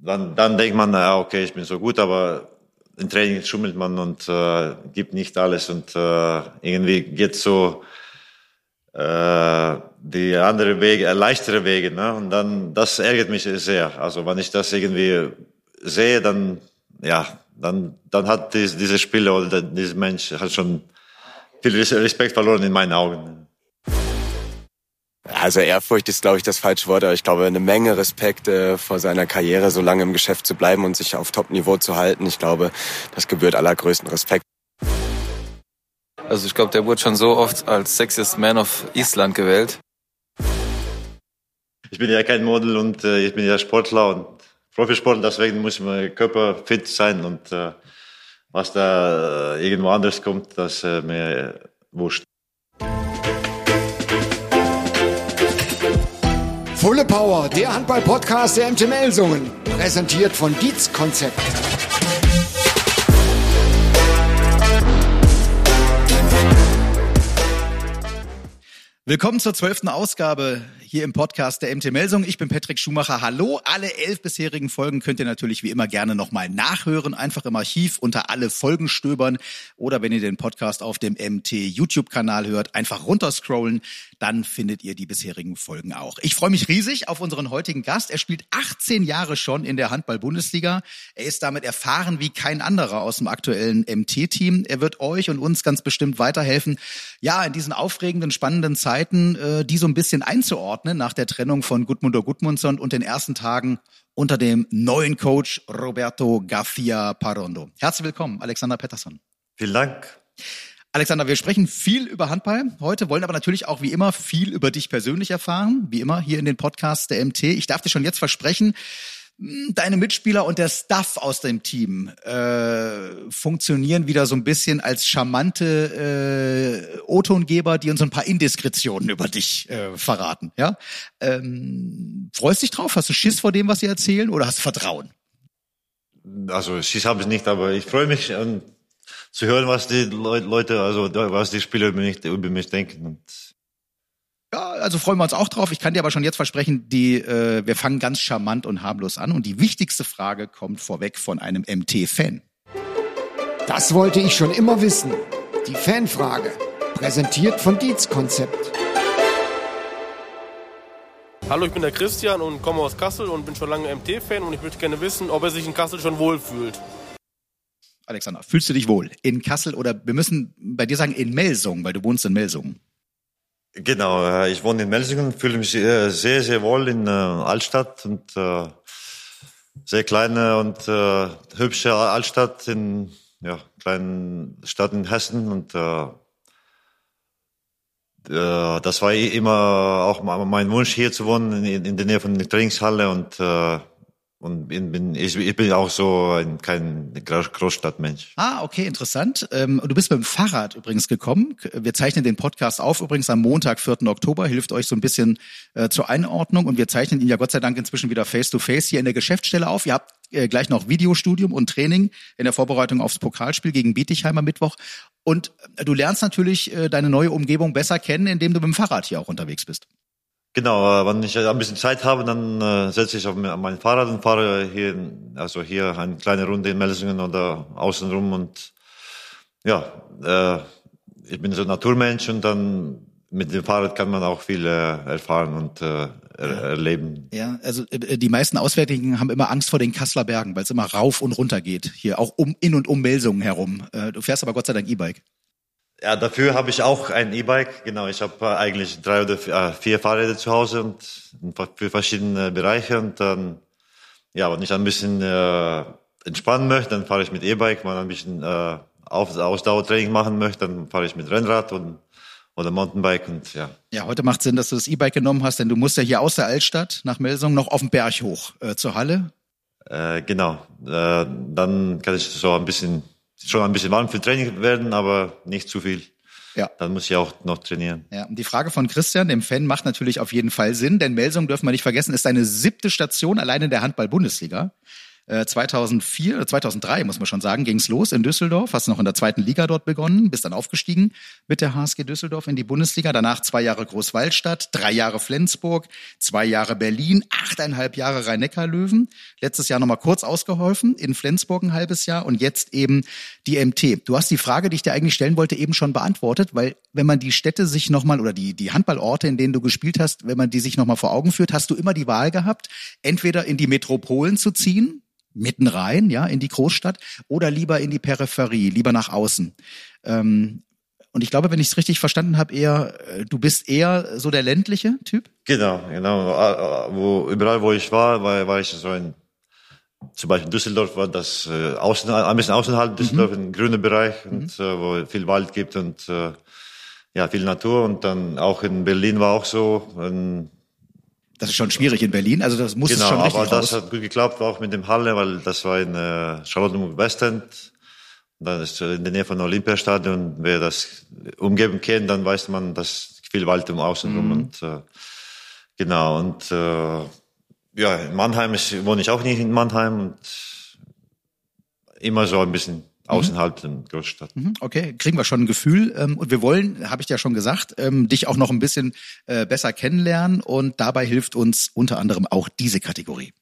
dann, dann denkt man, ja, okay, ich bin so gut, aber im Training schummelt man und äh, gibt nicht alles und äh, irgendwie geht so äh, die andere Wege, äh, leichtere Wege. Ne? Und dann, das ärgert mich sehr. Also wenn ich das irgendwie sehe, dann, ja, dann, dann hat dies, dieser Spieler oder dieser Mensch hat schon viel Respekt verloren in meinen Augen. Also Ehrfurcht ist, glaube ich, das falsche Wort, aber ich glaube, eine Menge Respekt äh, vor seiner Karriere, so lange im Geschäft zu bleiben und sich auf Top-Niveau zu halten. Ich glaube, das gebührt allergrößten Respekt. Also ich glaube, der wurde schon so oft als Sexiest Man of Island gewählt. Ich bin ja kein Model und äh, ich bin ja Sportler und Profisportler, deswegen muss mein Körper fit sein und äh, was da äh, irgendwo anders kommt, das äh, mir wurscht. Fulle Power, der Handball-Podcast der MT Melsungen. Präsentiert von Dietz Konzept. Willkommen zur zwölften Ausgabe hier im Podcast der MT Melsung. Ich bin Patrick Schumacher. Hallo. Alle elf bisherigen Folgen könnt ihr natürlich wie immer gerne nochmal nachhören. Einfach im Archiv unter alle Folgen stöbern oder wenn ihr den Podcast auf dem MT YouTube-Kanal hört, einfach runterscrollen. Dann findet ihr die bisherigen Folgen auch. Ich freue mich riesig auf unseren heutigen Gast. Er spielt 18 Jahre schon in der Handball-Bundesliga. Er ist damit erfahren wie kein anderer aus dem aktuellen MT-Team. Er wird euch und uns ganz bestimmt weiterhelfen, ja, in diesen aufregenden, spannenden Zeiten, äh, die so ein bisschen einzuordnen nach der Trennung von Gudmundur Gudmundsson und den ersten Tagen unter dem neuen Coach Roberto Garcia Parondo. Herzlich willkommen, Alexander Pettersson. Vielen Dank. Alexander, wir sprechen viel über Handball heute, wollen aber natürlich auch wie immer viel über dich persönlich erfahren, wie immer hier in den Podcasts der MT. Ich darf dir schon jetzt versprechen, hm, deine Mitspieler und der Staff aus dem Team äh, funktionieren wieder so ein bisschen als charmante äh, O-Tongeber, die uns ein paar Indiskretionen über dich äh, verraten. Ja, ähm, freust dich drauf? Hast du Schiss vor dem, was sie erzählen, oder hast du Vertrauen? Also Schiss habe ich nicht, aber ich freue mich an, zu hören, was die Leute, also was die Spieler über mich, über mich denken. Und ja, also freuen wir uns auch drauf. Ich kann dir aber schon jetzt versprechen, die, äh, wir fangen ganz charmant und harmlos an. Und die wichtigste Frage kommt vorweg von einem MT-Fan. Das wollte ich schon immer wissen. Die Fanfrage. Präsentiert von Dietz Konzept. Hallo, ich bin der Christian und komme aus Kassel und bin schon lange MT-Fan und ich möchte gerne wissen, ob er sich in Kassel schon wohlfühlt. Alexander, fühlst du dich wohl in Kassel oder wir müssen bei dir sagen in Melsungen, weil du wohnst in Melsungen? Genau, äh, ich wohne in Melsingen, fühle mich sehr, sehr wohl in äh, Altstadt und äh, sehr kleine und äh, hübsche Altstadt in ja, kleinen Stadt in Hessen und äh, äh, das war immer auch mein Wunsch hier zu wohnen in, in der Nähe von der Trainingshalle und äh, und bin, bin, ich, ich bin auch so ein, kein Großstadtmensch. Ah, okay, interessant. Ähm, du bist mit dem Fahrrad übrigens gekommen. Wir zeichnen den Podcast auf, übrigens am Montag, 4. Oktober, hilft euch so ein bisschen äh, zur Einordnung. Und wir zeichnen ihn ja Gott sei Dank inzwischen wieder face-to-face -face hier in der Geschäftsstelle auf. Ihr habt äh, gleich noch Videostudium und Training in der Vorbereitung aufs Pokalspiel gegen Bietigheimer Mittwoch. Und äh, du lernst natürlich äh, deine neue Umgebung besser kennen, indem du mit dem Fahrrad hier auch unterwegs bist. Genau, äh, wenn ich ein bisschen Zeit habe, dann äh, setze ich auf mein Fahrrad und fahre hier, also hier eine kleine Runde in Melsungen oder außenrum und ja, äh, ich bin so ein Naturmensch und dann mit dem Fahrrad kann man auch viel äh, erfahren und äh, er, erleben. Ja, also äh, die meisten Auswärtigen haben immer Angst vor den Kasseler Bergen, weil es immer rauf und runter geht, hier auch um in und um Melsungen herum. Äh, du fährst aber Gott sei Dank E-Bike. Ja, dafür habe ich auch ein E-Bike. Genau, ich habe äh, eigentlich drei oder äh, vier Fahrräder zu Hause und für verschiedene Bereiche. Und dann, ja, wenn ich ein bisschen äh, entspannen möchte, dann fahre ich mit E-Bike. Wenn ich ein bisschen äh, Auf Ausdauertraining machen möchte, dann fahre ich mit Rennrad und oder Mountainbike und ja. Ja, heute macht Sinn, dass du das E-Bike genommen hast, denn du musst ja hier aus der Altstadt nach Melsung noch auf den Berg hoch äh, zur Halle. Äh, genau, äh, dann kann ich so ein bisschen schon ein bisschen warm für Training werden, aber nicht zu viel. Ja. Dann muss ich auch noch trainieren. Ja, und die Frage von Christian, dem Fan, macht natürlich auf jeden Fall Sinn, denn Melsung dürfen wir nicht vergessen, ist eine siebte Station allein in der Handball-Bundesliga. Äh, 2004, 2003 muss man schon sagen, ging's los in Düsseldorf. Hast noch in der zweiten Liga dort begonnen, bist dann aufgestiegen mit der HSG Düsseldorf in die Bundesliga. Danach zwei Jahre Großwaldstadt, drei Jahre Flensburg, zwei Jahre Berlin, achteinhalb Jahre Rhein-Neckar-Löwen. Letztes Jahr nochmal kurz ausgeholfen, in Flensburg ein halbes Jahr und jetzt eben die MT. Du hast die Frage, die ich dir eigentlich stellen wollte, eben schon beantwortet, weil wenn man die Städte sich nochmal oder die, die Handballorte, in denen du gespielt hast, wenn man die sich nochmal vor Augen führt, hast du immer die Wahl gehabt, entweder in die Metropolen zu ziehen, mitten rein, ja, in die Großstadt, oder lieber in die Peripherie, lieber nach außen. Ähm, und ich glaube, wenn ich es richtig verstanden habe, eher, äh, du bist eher so der ländliche Typ? Genau, genau. Wo, überall, wo ich war, war, war ich so ein, zum Beispiel in Düsseldorf war das äh, außen, ein bisschen außerhalb Düsseldorf, mhm. ein grüner Bereich, und, mhm. äh, wo viel Wald gibt und äh, ja, viel Natur. Und dann auch in Berlin war auch so ein das ist schon schwierig in Berlin, also das muss genau, es schon richtig aber raus. das hat gut geklappt, auch mit dem Halle, weil das war in äh, Charlottenburg Westend. Dann ist in der Nähe von Olympiastadion. Wer das Umgeben kennt, dann weiß man, dass viel Wald um außen rum mhm. und äh, genau und äh, ja, in Mannheim ist, wohne ich auch nicht in Mannheim und immer so ein bisschen außerhalb mhm. der Großstadt. Mhm, okay, kriegen wir schon ein Gefühl. Ähm, und wir wollen, habe ich ja schon gesagt, ähm, dich auch noch ein bisschen äh, besser kennenlernen. Und dabei hilft uns unter anderem auch diese Kategorie.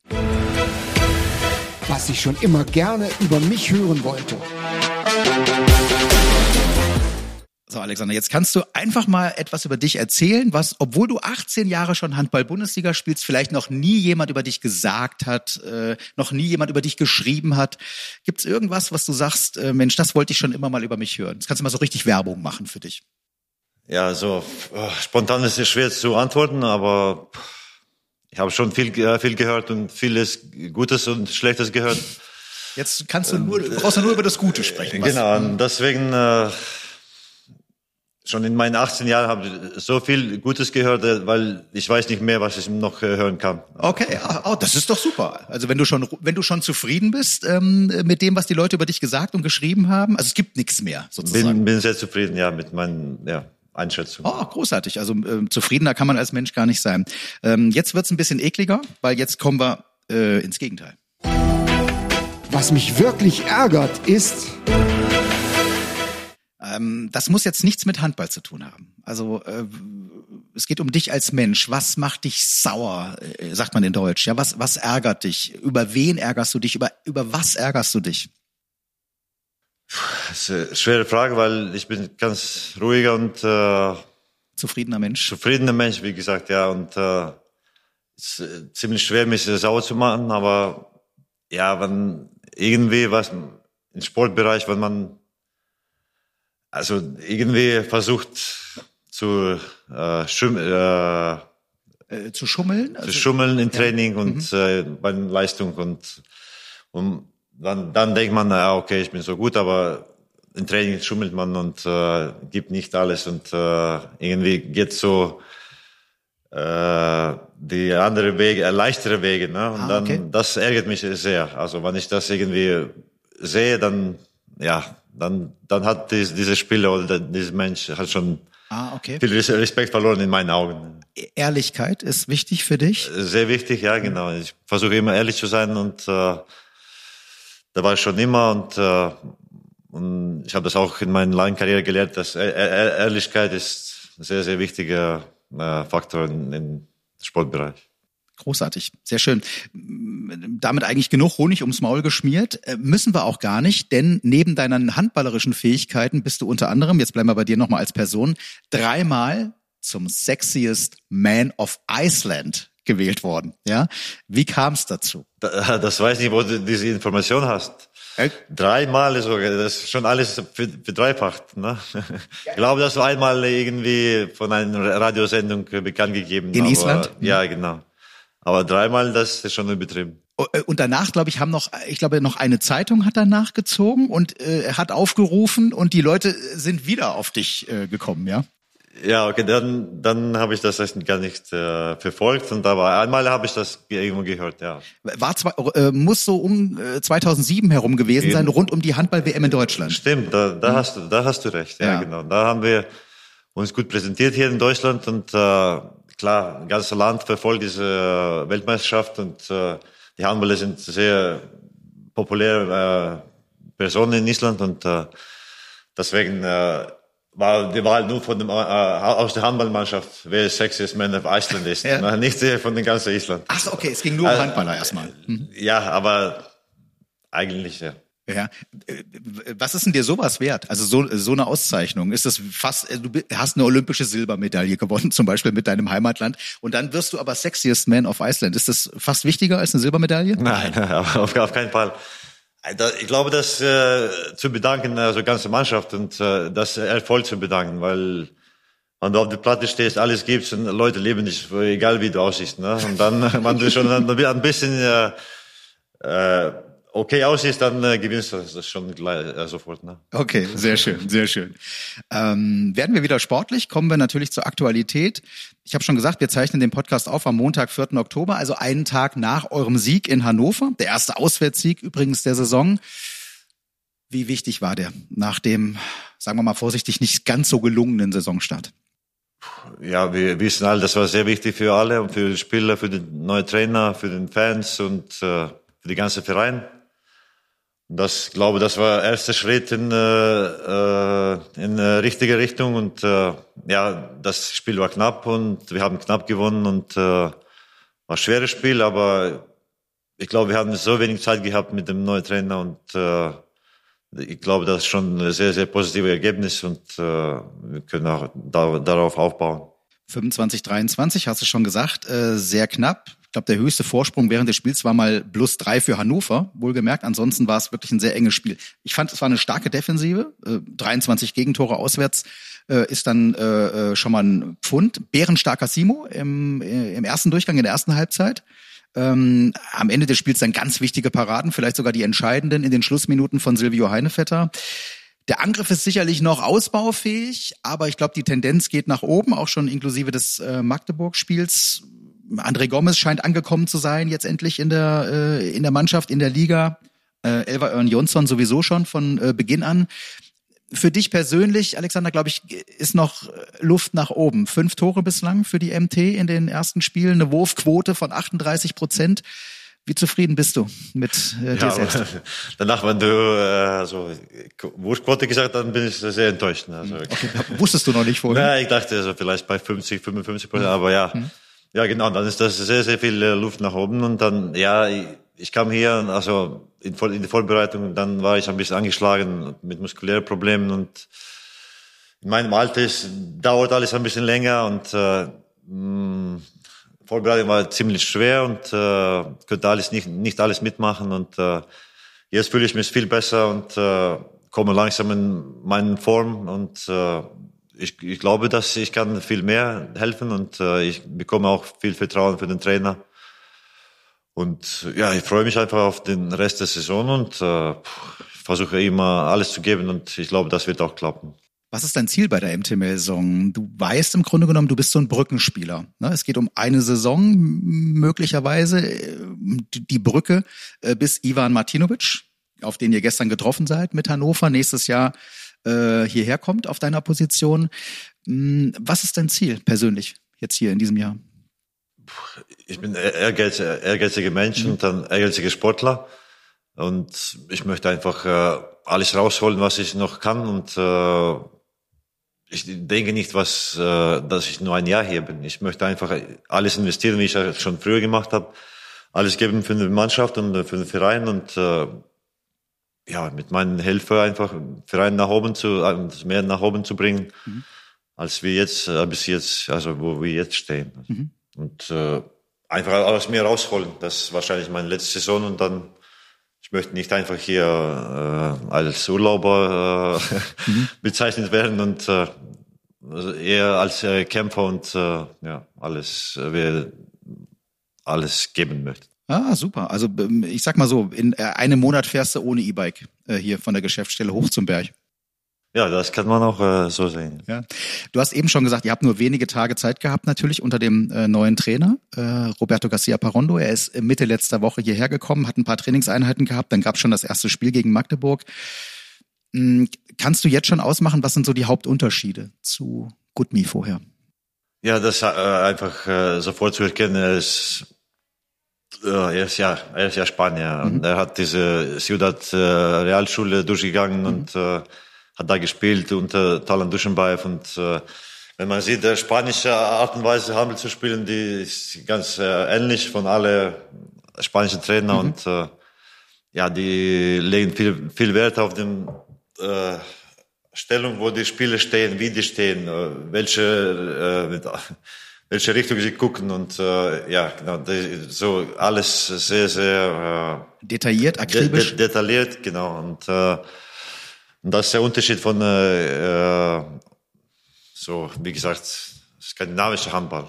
Was ich schon immer gerne über mich hören wollte. So, Alexander, jetzt kannst du einfach mal etwas über dich erzählen, was, obwohl du 18 Jahre schon Handball-Bundesliga spielst, vielleicht noch nie jemand über dich gesagt hat, äh, noch nie jemand über dich geschrieben hat. Gibt es irgendwas, was du sagst, äh, Mensch, das wollte ich schon immer mal über mich hören? Das kannst du mal so richtig Werbung machen für dich. Ja, so äh, spontan ist es schwer zu antworten, aber ich habe schon viel, äh, viel gehört und vieles Gutes und Schlechtes gehört. Jetzt kannst du nur, brauchst du nur über das Gute sprechen. Genau, deswegen äh, schon in meinen 18 Jahren habe ich so viel Gutes gehört, äh, weil ich weiß nicht mehr, was ich noch äh, hören kann. Okay, oh, das ist doch super. Also wenn du schon, wenn du schon zufrieden bist ähm, mit dem, was die Leute über dich gesagt und geschrieben haben, also es gibt nichts mehr sozusagen. Bin, bin sehr zufrieden, ja, mit meinen ja, Einschätzungen. Oh, großartig. Also äh, zufriedener kann man als Mensch gar nicht sein. Ähm, jetzt wird's ein bisschen ekliger, weil jetzt kommen wir äh, ins Gegenteil. Was mich wirklich ärgert, ist ähm, das muss jetzt nichts mit Handball zu tun haben. Also äh, es geht um dich als Mensch. Was macht dich sauer, äh, sagt man in Deutsch? Ja, was, was ärgert dich? Über wen ärgerst du dich? Über, über was ärgerst du dich? Das ist eine schwere Frage, weil ich bin ganz ruhiger und äh, zufriedener Mensch. Zufriedener Mensch, wie gesagt, ja. Und äh, es ist äh, ziemlich schwer, mich sauer zu machen, aber ja, wenn irgendwie was im Sportbereich, wenn man also irgendwie versucht zu, äh, schum, äh, äh, zu schummeln? Also, zu schummeln im Training ja. und mhm. äh, bei Leistung und, und dann, dann denkt man, na okay, ich bin so gut, aber im Training schummelt man und äh, gibt nicht alles und äh, irgendwie geht so äh, die andere Wege, äh, leichtere Wege. Ne? Und ah, dann, okay. das ärgert mich sehr. Also wenn ich das irgendwie sehe, dann ja, dann, dann hat dies, dieser Spieler oder dieser Mensch hat schon ah, okay. viel Respekt verloren in meinen Augen. E-, Ehrlichkeit ist wichtig für dich? Sehr wichtig, ja, genau. Ich versuche immer ehrlich zu sein und äh, da war ich schon immer und, äh, und ich habe das auch in meiner langen Karriere gelernt, dass Ehrlichkeit ist ein sehr, sehr wichtiger äh, Faktor im Sportbereich. Großartig, sehr schön. Damit eigentlich genug Honig ums Maul geschmiert. Äh, müssen wir auch gar nicht, denn neben deinen handballerischen Fähigkeiten bist du unter anderem, jetzt bleiben wir bei dir nochmal als Person, dreimal zum Sexiest Man of Iceland gewählt worden. Ja, wie kam es dazu? Das weiß ich, wo du diese Information hast. Äh? Dreimal sogar, das ist schon alles verdreifacht. Ne? Ich glaube, das war einmal irgendwie von einer Radiosendung bekannt gegeben. In Island? Ja, genau. Aber dreimal, das ist schon übertrieben. Oh, äh, und danach, glaube ich, haben noch, ich glaube, noch eine Zeitung hat danach gezogen und äh, hat aufgerufen und die Leute sind wieder auf dich äh, gekommen, ja? Ja, okay, dann, dann habe ich das gar nicht äh, verfolgt und aber einmal habe ich das irgendwo gehört, ja. War zwar, äh, muss so um äh, 2007 herum gewesen sein, rund um die Handball-WM in Deutschland. Stimmt, da, da hm. hast du, da hast du recht, ja, ja, genau. Da haben wir uns gut präsentiert hier in Deutschland und äh, klar, ein ganzes Land verfolgt diese äh, Weltmeisterschaft und äh, die Handballer sind sehr populäre äh, Person in Island und deswegen war die Wahl nur von dem, äh, aus der Handballmannschaft, wer Sexiest Man of Iceland ist, Ja. ja. nicht von den ganzen Island. Ach so, okay, es ging nur um Handballer erstmal. Mhm. Ja, aber eigentlich ja. Ja. Äh, Was ist denn dir sowas wert? Also so, so eine Auszeichnung. Ist das fast, äh, du hast eine olympische Silbermedaille gewonnen, zum Beispiel mit deinem Heimatland. Und dann wirst du aber Sexiest Man of Iceland. Ist das fast wichtiger als eine Silbermedaille? Nein, auf, auf keinen Fall. Da- Ich glaube, das äh, zu bedanken, also ganze Mannschaft und äh, das Erfolg zu bedanken, weil wenn du auf der Platte stehst, alles gibst und Leute lieben dich, egal wie du aussiehst. Ne? Und dann, du schon ein bisschen äh, äh, okay aussiehst, dann äh, gewinnst du das schon gleich, äh, sofort. Ne? Okay, sehr schön, sehr schön. Ähm, werden wir wieder sportlich, kommen wir natürlich zur Aktualität. Ich habe schon gesagt, wir zeichnen den Podcast auf am Montag, 4. Oktober, also einen Tag nach eurem Sieg in Hannover, der erste Auswärtssieg übrigens der Saison. Wie wichtig war der nach dem, sagen wir mal vorsichtig, nicht ganz so gelungenen Saisonstart? Ja, wir wissen alle, das war sehr wichtig für alle und für die Spieler, für den neuen Trainer, für den Fans und äh, für die ganze Verein. Das, glaube, das war der erste Schritt in, äh, äh, in äh, richtige Richtung und äh, ja, das Spiel war knapp und wir haben knapp gewonnen und äh, war ein schweres Spiel, aber ich glaube, wir haben so wenig Zeit gehabt mit dem neuen Trainer und äh, ich glaube, das ist schon ein sehr, sehr positives Ergebnis und äh, wir können auch da, darauf aufbauen. 25, 23, hast du schon gesagt, äh, sehr knapp. Ich glaube, der höchste Vorsprung während des Spiels war mal plus drei für Hannover, wohlgemerkt. Ansonsten war es wirklich ein sehr enges Spiel. Ich fand, es war eine starke Defensive. Äh, 23 Gegentore auswärts äh, ist dann äh, äh, schon mal ein Pfund. Bärenstarker Simo im, äh, im ersten Durchgang, in der ersten Halbzeit. Ähm, am Ende des Spiels dann ganz wichtige Paraden, vielleicht sogar die entscheidenden in den Schlussminuten von Silvio Heinevetter. Der Angriff ist sicherlich noch ausbaufähig, aber ich glaube, die Tendenz geht nach oben, auch schon inklusive des äh, Magdeburg-Spiels. André Gomez scheint angekommen zu sein, jetzt endlich in der, äh, in der Mannschaft, in der Liga. Äh, Elva Örn Jonsson sowieso schon von äh, Beginn an. Für dich persönlich, Alexander, glaube ich, ist noch Luft nach oben. Fünf Tore bislang für die MT in den ersten Spielen, eine Wurfquote von 38 Prozent. Wie zufrieden bist du mit äh, dir Ja, selbst? danach, wenn du äh, so Wurstquote gesagt hast, dann bin ich sehr enttäuscht. ne. Also, Wusstest du noch nicht vorher? Na, ich dachte also vielleicht bei 50, 55 Prozent, aber ja. Ja, genau, dann ist das sehr, sehr viel äh, Luft nach oben und dann, ja, ich, kam hier, also in, in die Vorbereitung, dann war ich ein bisschen angeschlagen mit muskulären Problemen und in meinem Alter ist, dauert alles ein bisschen länger und äh, mh, Vorbereitung war ziemlich schwer und äh, konnte alles nicht, nicht alles mitmachen und äh, jetzt fühle ich mich viel besser und äh, komme langsam in meine Form und äh, ich, ich glaube, dass ich kann viel mehr helfen und äh, ich bekomme auch viel Vertrauen für den Trainer. Und ja, ich freue mich einfach auf den Rest der Saison und äh, versuche immer alles zu geben und ich glaube, das wird auch klappen. Was ist dein Ziel bei der MT-Saison? Du weißt im Grunde genommen, du bist so ein Brückenspieler. Ne? Es geht um eine Saison, möglicherweise äh, die die Brücke äh, bis Ivan Martinovic, auf den ihr gestern getroffen seid mit Hannover, nächstes Jahr äh, hierher kommt auf deiner Position. Mm, Was ist dein Ziel persönlich jetzt hier in diesem Jahr? ich bin ehr- ehrgeizige, ehrgeizige Mensch und ein ehrgeiziger Sportler. Und ich möchte einfach äh, alles rausholen, was ich noch kann. Und äh, ich denke nicht, was, äh, dass ich nur ein Jahr hier bin. Ich möchte einfach alles investieren, wie ich schon früher gemacht habe. Alles geben für die Mannschaft und für den Verein und äh, ja, mit meinen Hilfe einfach Verein nach oben zu, äh, mehr nach oben zu bringen, als wir jetzt, äh, bis jetzt, also wo wir jetzt stehen. Und äh, einfach aus mir rausholen. Das ist wahrscheinlich meine letzte Saison und dann, ich möchte nicht einfach hier äh, als Urlauber äh, bezeichnet werden und äh, also eher als äh, Kämpfer und äh, ja, alles, äh, wer alles geben möchte. Ah, super. Also ähm, ich sag mal so, in äh, einem Monat fährst du ohne E-Bike äh, hier von der Geschäftsstelle hoch zum Berg. Ja, das kann man auch äh, so sehen. Ja. Du hast eben schon gesagt, ihr habt nur wenige Tage Zeit gehabt, natürlich unter dem äh, neuen Trainer, äh, Roberto Garcia Parondo. Er ist äh, Mitte letzter Woche hierher gekommen, hat ein paar Trainingseinheiten gehabt, dann gab schon das erste Spiel gegen Magdeburg. Hm, kannst du jetzt schon ausmachen, was sind so die Hauptunterschiede zu Gutmi vorher? Ja, das äh, einfach äh, sofort zu erkennen, er ist er ist ja, er ist ja Spanier mhm. und er hat diese Ciudad äh, Realschule durchgegangen mhm. und äh, hat da gespielt unter Talan Duschenbaev und äh, wenn man sieht, der spanische Art und Weise Handel zu spielen, die ist ganz äh, ähnlich von alle spanischen Trainer mhm. und äh, ja, die legen viel, viel Wert auf den äh, Stellung, wo die Spieler stehen, wie die stehen, welche äh, welche Richtung sie gucken und äh, ja, genau, so alles sehr, sehr äh, detailliert, akribisch. De detailliert, genau. Und, äh, und das ist der Unterschied von äh, äh so, wie gesagt, skandinavischer Handball.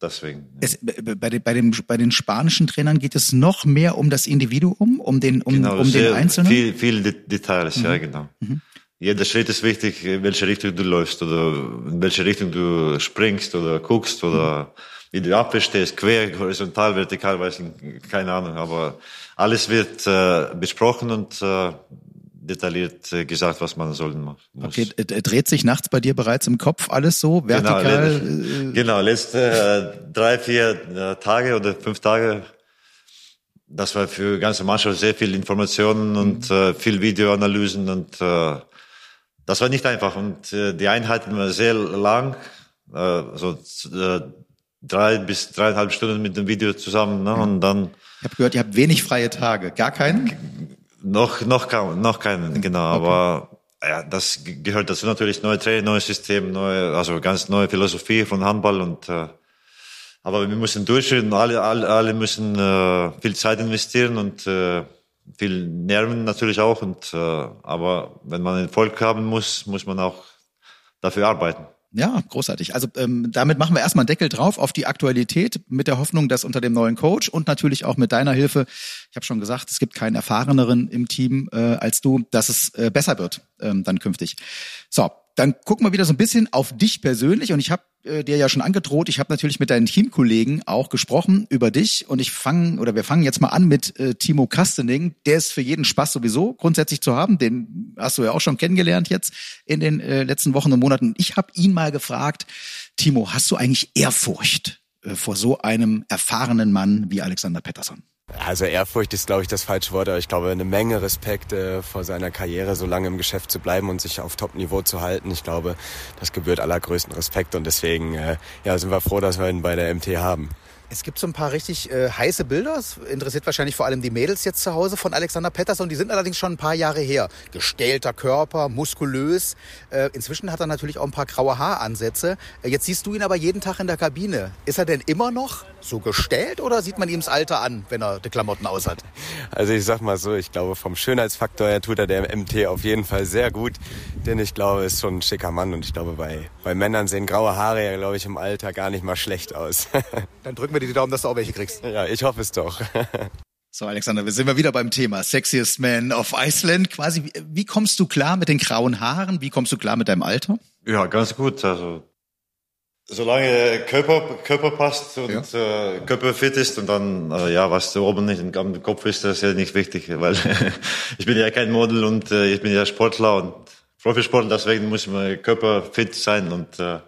Deswegen. Es, bei, den, bei, dem, bei den spanischen Trainern geht es noch mehr um das Individuum, um den, um, genau, um den Einzelnen? Viel, viel Details, mhm. ja, genau. Mhm jeder Schritt ist wichtig, in welche Richtung du läufst oder in welche Richtung du springst oder guckst oder wie du abstehst, quer, horizontal, vertikal, weiß ich, keine Ahnung, aber alles wird äh, besprochen und äh, detailliert äh, gesagt, was man sollen muss. Okay, dreht sich nachts bei dir bereits im Kopf alles so genau, vertikal? Genau, äh, genau letzte äh, drei, vier äh, Tage oder fünf Tage das war für die ganze Mannschaft sehr viel Informationen und äh, viel Videoanalysen und äh, das war nicht einfach und äh, die Einheiten waren sehr lang, äh, so äh, drei bis dreieinhalb Stunden mit dem Video zusammen ne? und dann. Ich habe gehört, ihr habt wenig freie Tage, gar keinen? Noch noch kaum, noch keinen, genau, okay. aber ja, das gehört dazu natürlich neue Training, neues System, neue, also ganz neue Philosophie von Handball und äh, aber wir müssen durchschreiten, alle, alle, alle müssen äh, viel Zeit investieren und äh, viel Nerven natürlich auch. Und, äh, aber wenn man Erfolg haben muss, muss man auch dafür arbeiten. Ja, großartig. Also ähm, damit machen wir erstmal einen Deckel drauf auf die Aktualität mit der Hoffnung, dass unter dem neuen Coach und natürlich auch mit deiner Hilfe, ich habe schon gesagt, es gibt keinen erfahreneren im Team äh, als du, dass es äh, besser wird ähm, dann künftig. So, dann gucken wir wieder so ein bisschen auf dich persönlich und ich habe äh, dir ja schon angedroht. Ich habe natürlich mit deinen Teamkollegen auch gesprochen über dich und ich fange oder wir fangen jetzt mal an mit äh, Timo Kastening. Der ist für jeden Spaß sowieso grundsätzlich zu haben. Den hast du ja auch schon kennengelernt jetzt in den äh, letzten Wochen und Monaten. Ich habe ihn mal gefragt, Timo, hast du eigentlich Ehrfurcht äh, vor so einem erfahrenen Mann wie Alexander Pettersson? Also Ehrfurcht ist, glaube ich, das falsche Wort, aber ich glaube, eine Menge Respekt äh, vor seiner Karriere, so lange im Geschäft zu bleiben und sich auf Top-Niveau zu halten. Ich glaube, das gebührt allergrößten Respekt und deswegen äh, ja, sind wir froh, dass wir ihn bei der MT haben. Es gibt so ein paar richtig äh, heiße Bilder. Das interessiert wahrscheinlich vor allem die Mädels jetzt zu Hause von Alexander Pettersson. Die sind allerdings schon ein paar Jahre her. Gestählter Körper, muskulös. Äh, inzwischen hat er natürlich auch ein paar graue Haaransätze. Äh, jetzt siehst du ihn aber jeden Tag in der Kabine. Ist er denn immer noch so gestellt oder sieht man ihm das Alter an, wenn er die Klamotten aus hat? Also ich sag mal so, ich glaube vom Schönheitsfaktor her tut er der MT auf jeden Fall sehr gut. Denn ich glaube, er ist schon ein schicker Mann und ich glaube, bei, bei Männern sehen graue Haare ja, glaube ich, im Alter gar nicht mal schlecht aus. Dann drücken wir dir die Daumen, dass du auch welche kriegst. Ja, ich hoffe es doch. So, Alexander, wir sind wir wieder beim Thema Sexiest Man of Iceland. Quasi, wie, wie kommst du klar mit den grauen Haaren? Wie kommst du klar mit deinem Alter? Ja, ganz gut. Also, solange Körper, Körper passt und ja. äh, Körper fit ist und dann, äh, ja, was da oben nicht im Kopf ist, das ist ja nicht wichtig, weil ich bin ja kein Model und äh, ich bin ja Sportler und Profisportler, deswegen muss mein Körper fit sein und äh,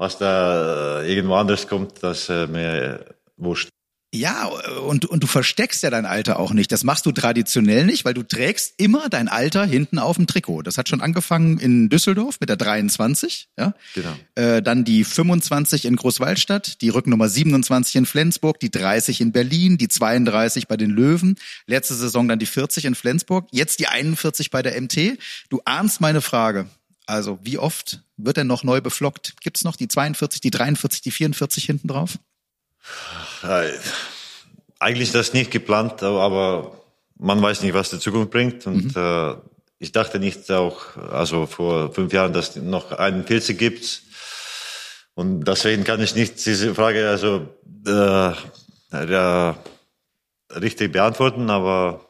was da äh, irgendwo anders kommt, das äh, mir wurscht. Ja, und, und du versteckst ja dein Alter auch nicht. Das machst du traditionell nicht, weil du trägst immer dein Alter hinten auf dem Trikot. Das hat schon angefangen in Düsseldorf mit der 23, ja. Genau. Äh, dann die 25 in Großwaldstadt, die Rücknummer 27 in Flensburg, die 30 in Berlin, die 32 bei den Löwen, letzte Saison dann die 40 in Flensburg, jetzt die 41 bei der MT. Du ahnst meine Frage. Also, wie oft wird denn noch neu beflockt? Gibt's noch die 42, die 43, die 44 hinten drauf? Eigentlich das nicht geplant, aber man weiß nicht, was die Zukunft bringt. Und mhm. äh, ich dachte nicht auch, also vor fünf Jahren, dass noch einen Pilze gibt. Und deswegen kann ich nicht diese Frage also äh, ja, richtig beantworten, aber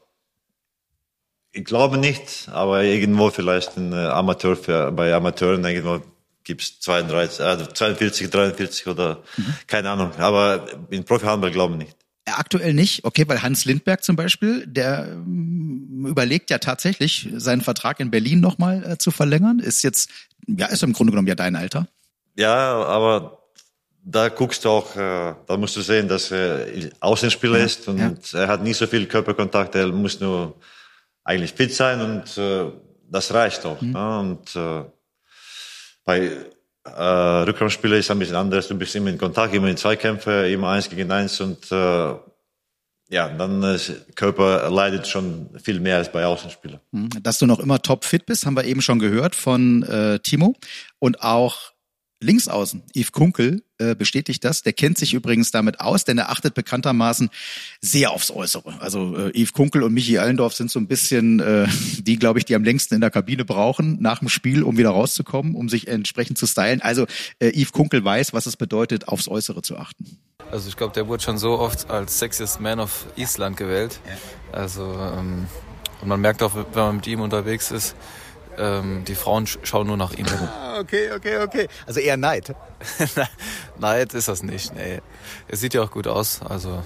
ich glaube nicht, aber irgendwo vielleicht ein Amateur für, bei Amateuren irgendwo gibt's 32, äh, 42, 43 oder mhm. keine Ahnung. Aber in Profi-Handball glauben nicht. Aktuell nicht, okay, weil Hans Lindberg zum Beispiel, der ähm, überlegt ja tatsächlich, seinen Vertrag in Berlin nochmal äh, zu verlängern. Ist jetzt, ja, ist im Grunde genommen ja dein Alter. Ja, aber da guckst du auch, äh, da musst du sehen, dass er Außenspieler ja, ist und ja. er hat nicht so viel Körperkontakt, er muss nur eigentlich fit sein und äh, das reicht auch. Mhm. Ne? Und äh, bei äh, Rückraumspieler ist ein bisschen anders, du bist immer in Kontakt, immer in Zweikämpfe, immer eins gegen eins und äh, ja, dann äh, Körper leidet schon viel mehr als bei Außenspielern. Mhm. Dass du noch immer top fit bist, haben wir eben schon gehört von äh, Timo und auch Linksaußen, Yves Kunkel, äh, bestätigt das. Der kennt sich übrigens damit aus, denn er achtet bekanntermaßen sehr aufs Äußere. Also äh, Yves Kunkel und Michi Allendorf sind so ein bisschen äh, die, glaube ich, die am längsten in der Kabine brauchen nach dem Spiel, um wieder rauszukommen, um sich entsprechend zu stylen. Also äh, Yves Kunkel weiß, was es bedeutet, aufs Äußere zu achten. Also ich glaube, der wurde schon so oft als Sexiest Man of Island gewählt. Also ähm, und man merkt auch, wenn man mit ihm unterwegs ist, ähm, die Frauen schauen nur nach ihm. Ah, okay, okay, okay. Also eher Neid. Neid ist das nicht. Nee. Er sieht ja auch gut aus. Also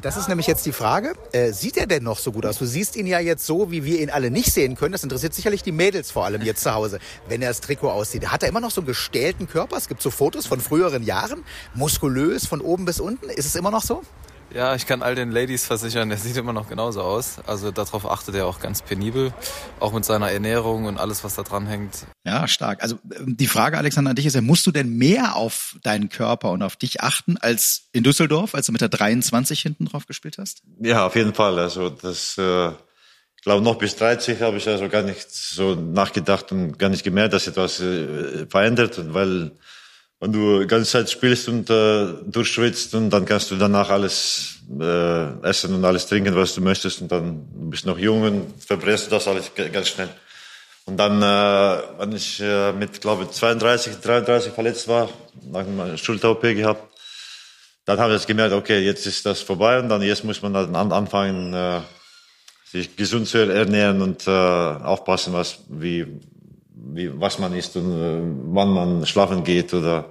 das ist nämlich jetzt die Frage. Äh, sieht er denn noch so gut aus? Du siehst ihn ja jetzt so, wie wir ihn alle nicht sehen können. Das interessiert sicherlich die Mädels vor allem jetzt zu Hause, wenn er das Trikot aussieht. Hat er immer noch so einen gestählten Körper? Es gibt so Fotos von früheren Jahren. Muskulös von oben bis unten. Ist es immer noch so? Ja, ich kann all den Ladies versichern, der sieht immer noch genauso aus. Also darauf achtet er auch ganz penibel, auch mit seiner Ernährung und alles, was da dran hängt. Ja, stark. Also ähm, die Frage, Alexander, an dich ist ja, musst du denn mehr auf deinen Körper und auf dich achten als in Düsseldorf, als du mit der 23 hinten drauf gespielt hast? Ja, auf jeden Fall. Also das, äh, ich glaube, noch bis 30 habe ich also gar nicht so nachgedacht und gar nicht gemerkt, dass etwas äh, verändert, weil wenn du die ganze Zeit spielst und äh, durchschwitzt und dann kannst du danach alles äh, essen und alles trinken, was du möchtest und dann bist du noch jung und verbrennst das alles ganz schnell. Und dann, äh, wenn ich äh, mit, glaube ich, 32, 33 verletzt war, nach einer Schulter-OP gehabt, dann habe ich jetzt gemerkt, okay, jetzt ist das vorbei und dann jetzt muss man dann anfangen, äh, sich gesund zu ernähren und äh, aufpassen, was, wie, wie, was man isst und äh, wann man schlafen geht oder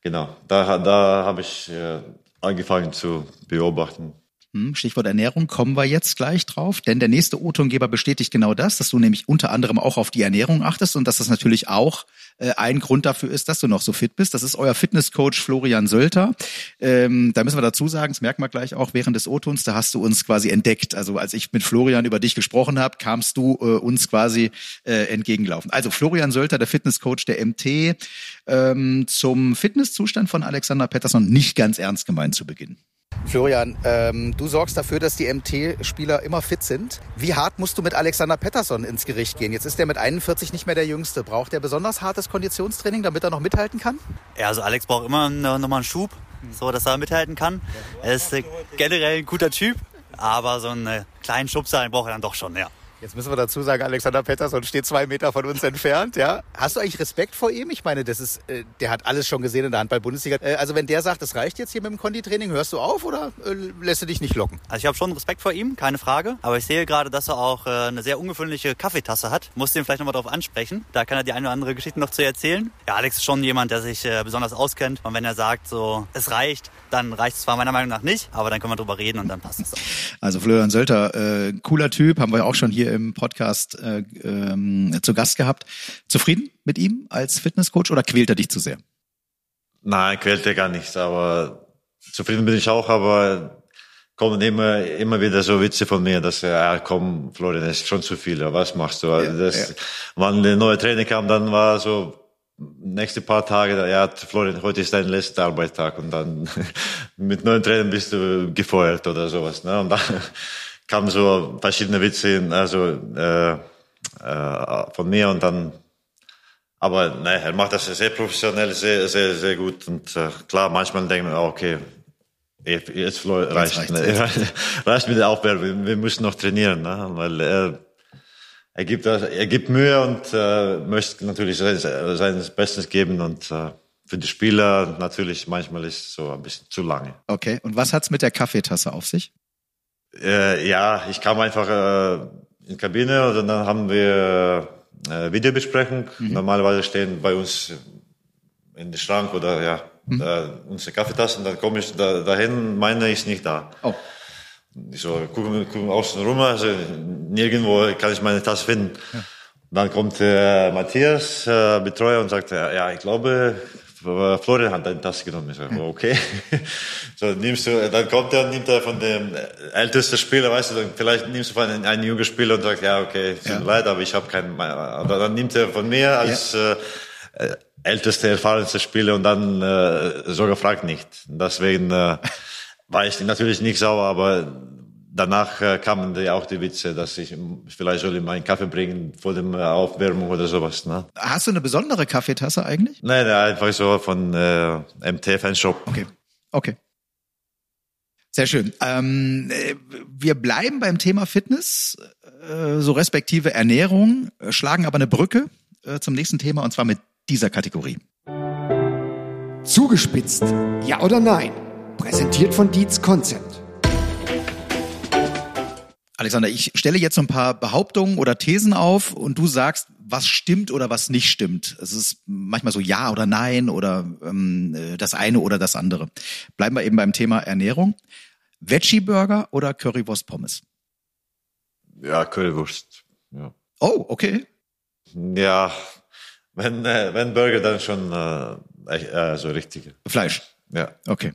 genau. Da, da habe ich äh, angefangen zu beobachten. Hm, Stichwort Ernährung kommen wir jetzt gleich drauf, denn der nächste O-Tongeber bestätigt genau das, dass du nämlich unter anderem auch auf die Ernährung achtest und dass das natürlich auch äh, ein Grund dafür ist, dass du noch so fit bist. Das ist euer Fitnesscoach Florian Sölter. Ähm, da müssen wir dazu sagen, das merken wir gleich auch während des O-Tons, da hast du uns quasi entdeckt. Also als ich mit Florian über dich gesprochen habe, kamst du äh, uns quasi äh, entgegenlaufen. Also Florian Sölter, der Fitnesscoach der MT, ähm, zum Fitnesszustand von Alexander Pettersson nicht ganz ernst gemeint zu Beginn. Florian, ähm, du sorgst dafür, dass die MT-Spieler immer fit sind. Wie hart musst du mit Alexander Pettersson ins Gericht gehen? Jetzt ist er mit 41 nicht mehr der Jüngste. Braucht er besonders hartes Konditionstraining, damit er noch mithalten kann? Ja, also Alex braucht immer nochmal einen Schub, so dass er mithalten kann. Er ist äh, generell ein guter Typ, aber so einen kleinen Schubser braucht er dann doch schon, ja. Jetzt müssen wir dazu sagen, Alexander Pettersson steht zwei Meter von uns entfernt. Ja, hast du eigentlich Respekt vor ihm? Ich meine, das ist, äh, der hat alles schon gesehen in der Handball-Bundesliga. Äh, also wenn der sagt, das reicht jetzt hier mit dem Konditraining, hörst du auf oder äh, lässt du dich nicht locken? Also ich habe schon Respekt vor ihm, keine Frage. Aber ich sehe gerade, dass er auch äh, eine sehr ungewöhnliche Kaffeetasse hat. Muss den vielleicht nochmal drauf ansprechen. Da kann er die eine oder andere Geschichte noch zu erzählen. Ja, Alex ist schon jemand, der sich äh, besonders auskennt. Und wenn er sagt, so es reicht, dann reicht es zwar meiner Meinung nach nicht, aber dann können wir drüber reden und dann passt es. Also Florian Sölter, äh, cooler Typ, haben wir auch schon hier im Podcast äh, ähm, zu Gast gehabt. Zufrieden mit ihm als Fitnesscoach oder quält er dich zu sehr? Nein, quält er gar nicht, aber zufrieden bin ich auch, aber kommen immer, immer wieder so Witze von mir, dass, ja, komm, Florian, das ist schon zu viel, was machst du? Ja, das, ja. Wann der neue Trainer kam, dann war so, nächste paar Tage, ja, Florian, heute ist dein letzter Arbeitstag und dann mit neuen Trainern bist du gefeuert oder sowas. Ne? Und dann, kamen so verschiedene Witze, also äh, äh, von mir und dann aber ne, er macht das sehr professionell, sehr, sehr, sehr gut. Und äh, klar, manchmal denken wir, okay, jetzt reicht, ne, reicht mit der Aufwärme, wir, wir müssen noch trainieren, ne? weil er, er, gibt, er gibt Mühe und äh, möchte natürlich sein, sein Bestes geben und äh, für die Spieler natürlich manchmal ist es so ein bisschen zu lange. Okay, und was hat's mit der Kaffeetasse auf sich? Äh, ja, ich kam einfach äh, in die Kabine und dann haben wir äh, Videobesprechung. Mhm. Normalerweise stehen bei uns in den Schrank oder ja mhm. äh, unsere Kaffeetassen. Dann komme ich da, dahin, meine ist nicht da. Oh. Ich so, gucken, gucken außen rum, also nirgendwo kann ich meine Tasse finden. Ja. Dann kommt äh, Matthias, äh, Betreuer, und sagt, ja, ich glaube, Florian hat eine Tasse genommen. Ich sage, okay. so nimmst du, dann kommt er und nimmt er von dem ältesten Spieler, weißt du, dann vielleicht nimmst du von einem, einem jungen Spieler und sagst, ja, okay, tut mir leid, aber ich habe keinen, aber dann nimmt er von mir als ja. äh, älteste, erfahrenste Spieler und dann äh, sogar fragt nicht. Deswegen äh, war ich natürlich nicht sauer, aber danach äh, kamen ja auch die Witze, dass ich vielleicht soll ich meinen Kaffee bringen vor dem äh, Aufwärmung oder sowas. Ne? Hast du eine besondere Kaffeetasse eigentlich? Nein, nein einfach so von äh, MT Fanshop. Okay, okay. Sehr schön. Ähm, äh, wir bleiben beim Thema Fitness, äh, so respektive Ernährung, äh, schlagen aber eine Brücke äh, zum nächsten Thema und zwar mit dieser Kategorie. Zugespitzt, ja oder nein? Präsentiert von Dietz Concept. Alexander, ich stelle jetzt so ein paar Behauptungen oder Thesen auf und du sagst, was stimmt oder was nicht stimmt. Es ist manchmal so ja oder nein oder ähm, das eine oder das andere. Bleiben wir eben beim Thema Ernährung. Veggie Burger oder Currywurst Pommes? Ja, Currywurst. Ja. Oh, okay. Ja, wenn, äh, wenn Burger, dann schon äh, äh, so richtige. Fleisch. Ja. Okay.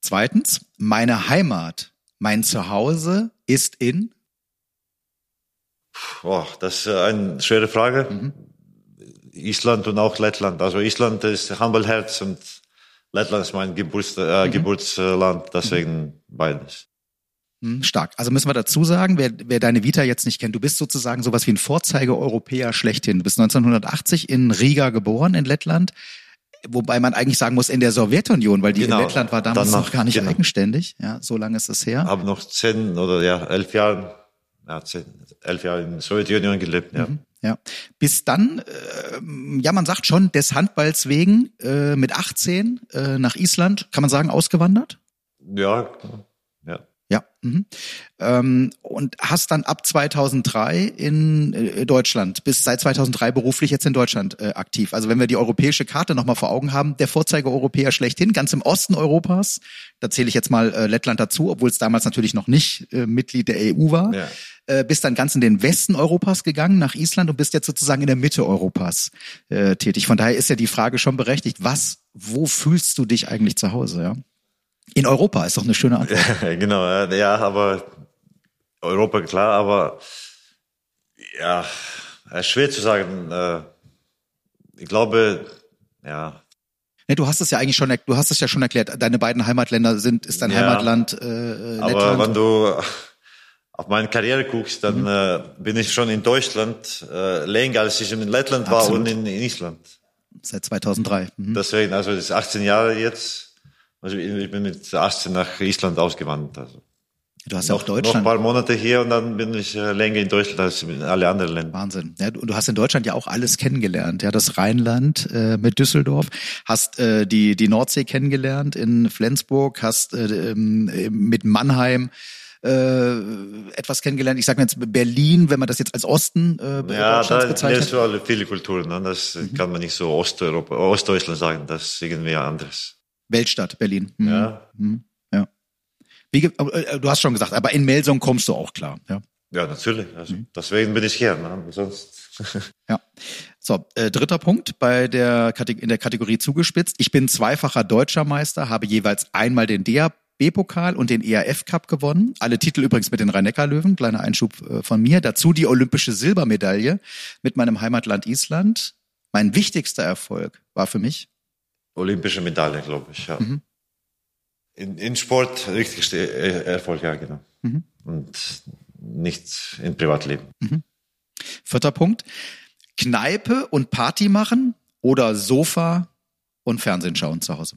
Zweitens, meine Heimat mein Zuhause ist in? Boah, das ist eine schwere Frage. Mhm. Island und auch Lettland. Also Island ist Handballherz und Lettland ist mein Geburts, äh, mhm. Geburtsland, deswegen mhm. beides. Mhm, stark. Also müssen wir dazu sagen, wer, wer deine Vita jetzt nicht kennt, du bist sozusagen sowas wie ein Vorzeige-Europäer schlechthin. Du bist 1980 in Riga geboren, in Lettland wobei man eigentlich sagen muss in der Sowjetunion, weil die genau, Lettland war damals noch, noch, gar nicht genau. eigenständig. Ja, so lange ist es her. Habe noch zehn oder ja elf Jahre, ja zehn, elf Jahre in der Sowjetunion gelebt. Ja. Mhm, ja. Bis dann, äh, ja, man sagt schon des Handballs wegen äh, mit 18 äh, nach Island, kann man sagen, ausgewandert. Ja. Mhm. Ähm, und hast dann ab 2003 in äh, Deutschland, bis seit 2003 beruflich jetzt in Deutschland äh, aktiv. Also wenn wir die europäische Karte nochmal vor Augen haben, der Vorzeige-Europäer schlechthin, ganz im Osten Europas, da zähle ich jetzt mal äh, Lettland dazu, obwohl es damals natürlich noch nicht äh, Mitglied der EU war. Ja. Äh, bist dann ganz in den Westen Europas gegangen, nach Island und bist jetzt sozusagen in der Mitte Europas äh, tätig. Von daher ist ja die Frage schon berechtigt, was, wo fühlst du dich eigentlich zu Hause? Ja? In Europa ist doch eine schöne Antwort. genau, ja, aber Europa klar, aber ja, schwer zu sagen. Äh, ich glaube, ja. Nee, du hast es ja eigentlich schon, du hast es ja schon erklärt. Deine beiden Heimatländer sind, ist dein ja, Heimatland äh, Lettland. Aber wenn du auf meine Karriere guckst, dann mhm. äh, bin ich schon in Deutschland äh, länger, als ich in Lettland Absolut. war und in, in Island. Seit 2003. Mhm. Deswegen, also das ist 18 Jahre jetzt. Also ich bin mit 18 nach Island ausgewandert. Also. Du hast ja auch Deutschland. Noch ein paar Monate hier und dann bin ich äh, länger in Deutschland als in alle anderen Länder. Wahnsinn. Ja, du, du hast in Deutschland ja auch alles kennengelernt. Ja, das Rheinland äh, mit Düsseldorf, hast äh, die die Nordsee kennengelernt in Flensburg, hast äh, ähm, mit Mannheim äh, etwas kennengelernt. Ich sage jetzt Berlin, wenn man das jetzt als Osten äh, ja, da bezeichnet. Ja, da viele Kulturen. Ne? Das mhm. kann man nicht so Osteuropa, Ostdeutschland sagen. Das ist irgendwie anders. Weltstadt Berlin. Mhm. Ja. Mhm. ja. Wie, äh, du hast schon gesagt, aber in Melsung kommst du auch klar. Ja, ja natürlich. Also, mhm. Deswegen bin ich hier. Ne? Sonst. ja. So, äh, dritter Punkt bei der in der Kategorie zugespitzt. Ich bin zweifacher deutscher Meister, habe jeweils einmal den DAB-Pokal und den ERF Cup gewonnen. Alle Titel übrigens mit den Rhein-Neckar-Löwen. Kleiner Einschub äh, von mir. Dazu die olympische Silbermedaille mit meinem Heimatland Island. Mein wichtigster Erfolg war für mich olympische Medaille, glaube ich. Ja. Mhm. In, in Sport richtig Erfolg, ja, genau. Mhm. Und nicht im Privatleben. Mhm. Vierter Punkt. Kneipe und Party machen oder Sofa und Fernsehen schauen zu Hause?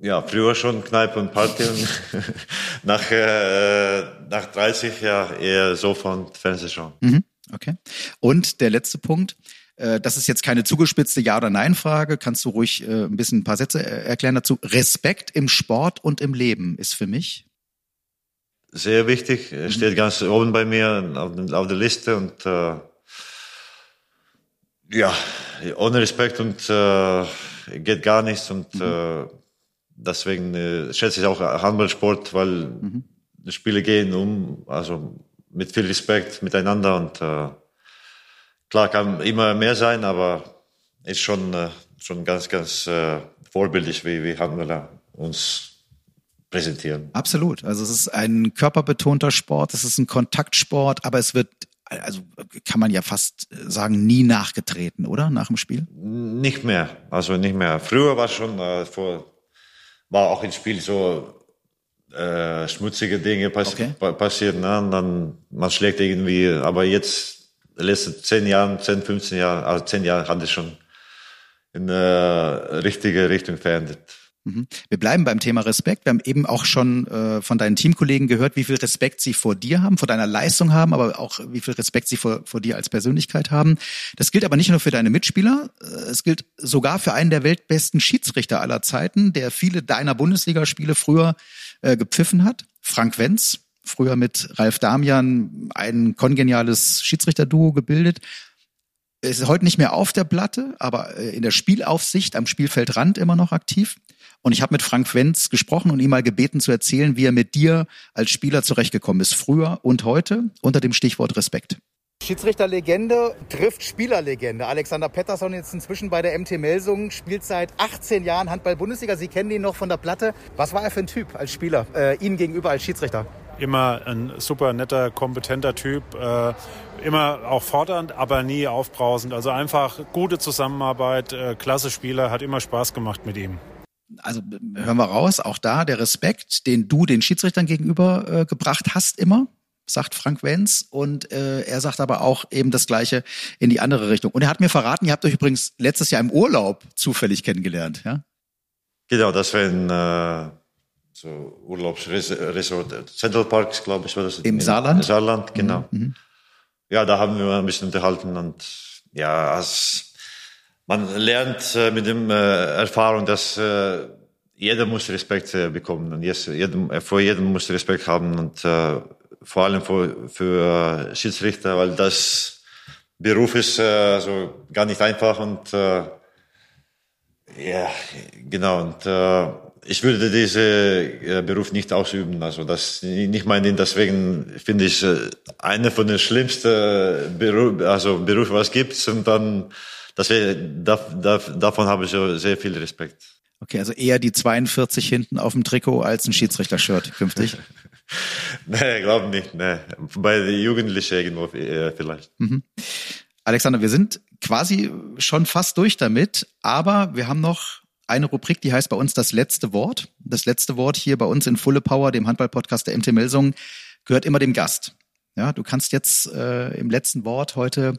Ja, früher schon Kneipe und Party und nach, äh, nach 30 Jahren eher Sofa und Fernsehen schauen. Mhm. Okay. Und der letzte Punkt. Äh, das ist jetzt keine zugespitzte Ja- oder Nein-Frage. Kannst du ruhig äh, ein bisschen ein paar Sätze äh, erklären dazu? Respekt im Sport und im Leben ist für mich sehr wichtig. Er steht ganz oben bei mir auf, auf der Liste und äh, ja, ohne Respekt und äh, geht gar nichts und mhm. äh, deswegen schätze ich auch Handballsport, weil mhm. Spiele gehen um, also mit viel Respekt miteinander und Klar, kann immer mehr sein, aber ist schon, äh, schon ganz, ganz äh, vorbildlich, wie, wie Handballer uns präsentieren. Absolut. Also es ist ein körperbetonter Sport, es ist ein Kontaktsport, aber es wird, also kann man ja fast sagen, nie nachgetreten, oder? Nach dem Spiel? Nicht mehr. Also nicht mehr. Früher war schon äh, vor, war auch im Spiel so äh, schmutzige Dinge pass okay. passiert, ne? dann man schlägt irgendwie, aber jetzt letzte zehn Jahren, zehn, 15 Jahre, also zehn Jahre hat es schon in eine richtige Richtung verändert. Mhm. Wir bleiben beim Thema Respekt. Wir haben eben auch schon äh, von deinen Teamkollegen gehört, wie viel Respekt sie vor dir haben, vor deiner Leistung haben, aber auch wie viel Respekt sie vor, vor dir als Persönlichkeit haben. Das gilt aber nicht nur für deine Mitspieler, äh, es gilt sogar für einen der weltbesten Schiedsrichter aller Zeiten, der viele deiner Bundesligaspiele früher äh, gepfiffen hat, Frank Wenz. Früher mit Ralf Damian ein kongeniales Schiedsrichterduo gebildet ist heute nicht mehr auf der Platte, aber äh, in der Spielaufsicht am Spielfeldrand immer noch aktiv. Und ich habe mit Frank Wenz gesprochen und ihn mal gebeten zu erzählen, wie er mit dir als Spieler zurechtgekommen ist, früher und heute, unter dem Stichwort Respekt. Schiedsrichterlegende trifft Spielerlegende. Alexander Pettersson jetzt inzwischen bei der MT Melsung, spielt seit 18 Jahren Handball-Bundesliga. Sie kennen ihn noch von der Platte. Was war er für ein Typ als Spieler, äh, Ihnen gegenüber als Schiedsrichter? Immer ein super netter, kompetenter Typ. Äh, immer auch fordernd, aber nie aufbrausend. Also einfach gute Zusammenarbeit, äh, klasse Spieler, hat immer Spaß gemacht mit ihm also hören wir raus, auch da der Respekt, den du den Schiedsrichtern gegenüber äh, gebracht hast immer, sagt Frank Wenz. Und äh, er sagt aber auch eben das Gleiche in die andere Richtung. Und er hat mir verraten, ihr habt euch übrigens letztes Jahr im Urlaub zufällig kennengelernt, ja? Genau, das war ein äh, so Urlaubsresort, Central Parks, glaube ich, war das. Im Saarland? Im Saarland, genau. Mhm, mhm. Ja, da haben wir ein bisschen unterhalten und ja, als man lernt äh, mit dem äh, Erfahrung, dass äh, jeder muss Respekt äh, bekommen und yes, jedem, äh, vor jedem muss Respekt haben und äh, vor allem für, für Schiedsrichter, weil das Beruf ist äh, also gar nicht einfach und äh, ja, genau und äh, ich würde diese äh, Beruf nicht ausüben, also das nicht meinen, deswegen finde ich äh, eine von den schlimmsten Beruf, also Berufe, was gibt und dann das wär, da, da, davon habe ich sehr viel Respekt. Okay, also eher die 42 hinten auf dem Trikot als ein Schiedsrichter-Shirt künftig. nee, glaube nicht. Nee. Bei den Jugendlichen irgendwo äh, vielleicht. Mhm. Alexander, wir sind quasi schon fast durch damit, aber wir haben noch eine Rubrik, die heißt bei uns das letzte Wort. Das letzte Wort hier bei uns in Fulle Power, dem Handball-Podcast der MT Melsung, gehört immer dem Gast. Ja, du kannst jetzt äh, im letzten Wort heute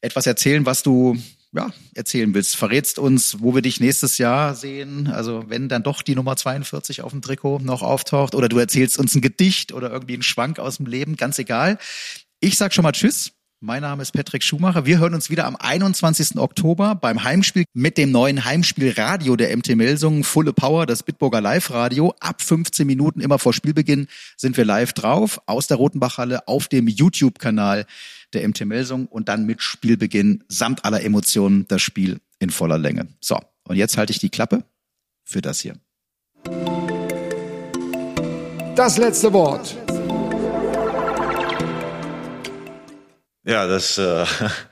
etwas erzählen, was du ja, erzählen willst. Verrätst uns, wo wir dich nächstes Jahr sehen. Also wenn dann doch die Nummer 42 auf dem Trikot noch auftaucht oder du erzählst uns ein Gedicht oder irgendwie einen Schwank aus dem Leben, ganz egal. Ich sag schon mal Tschüss. Mein Name ist Patrick Schumacher. Wir hören uns wieder am 21. Oktober beim Heimspiel mit dem neuen Heimspielradio der MT Melsungen, Fulle Power, das Bitburger Live-Radio. Ab 15 Minuten immer vor Spielbeginn sind wir live drauf aus der Rotenbachhalle auf dem YouTube-Kanal der MT Melsung und dann mit Spielbeginn samt aller Emotionen das Spiel in voller Länge. So, und jetzt halte ich die Klappe für das hier. Das letzte Wort. Ja, das, äh,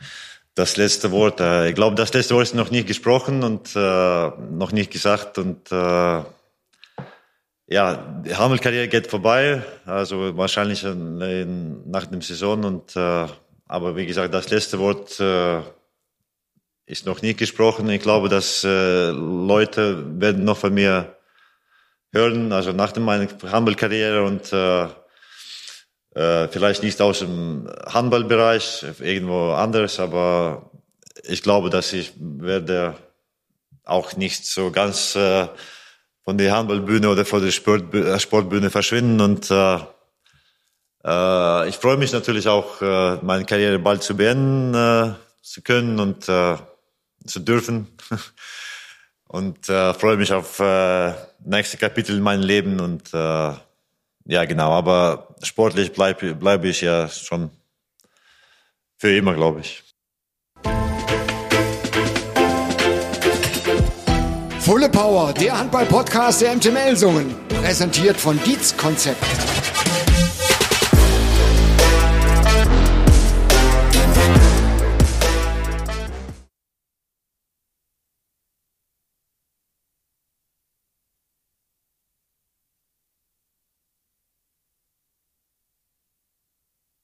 das letzte Wort. Äh, ich glaube, das letzte Wort ist noch nicht gesprochen und äh, noch nicht gesagt. Und äh, ja, die Hamel-Karriere geht vorbei, also wahrscheinlich in, nach dem Saison. Und, äh, aber wie gesagt, das letzte Wort äh, ist noch nicht gesprochen. Ich glaube, dass äh, Leute werden noch von mir hören, also nach meiner Hamel-Karriere und äh, äh, vielleicht nicht aus dem Handballbereich, irgendwo anders, aber ich glaube, dass ich werde auch nicht so ganz äh, von der Handballbühne oder von der Sportbühne, Sportbühne verschwinden und äh, äh, ich freue mich natürlich auch, äh, meine Karriere bald zu beenden äh, zu können und äh, zu dürfen. und äh, freue mich auf äh, nächste Kapitel in meinem Leben und äh, ja, genau. Aber sportlich bleibe bleib ich ja schon für immer, glaube ich. Fulle Power, der Handball-Podcast der MTML-Sungen. Präsentiert von Dietz Konzept.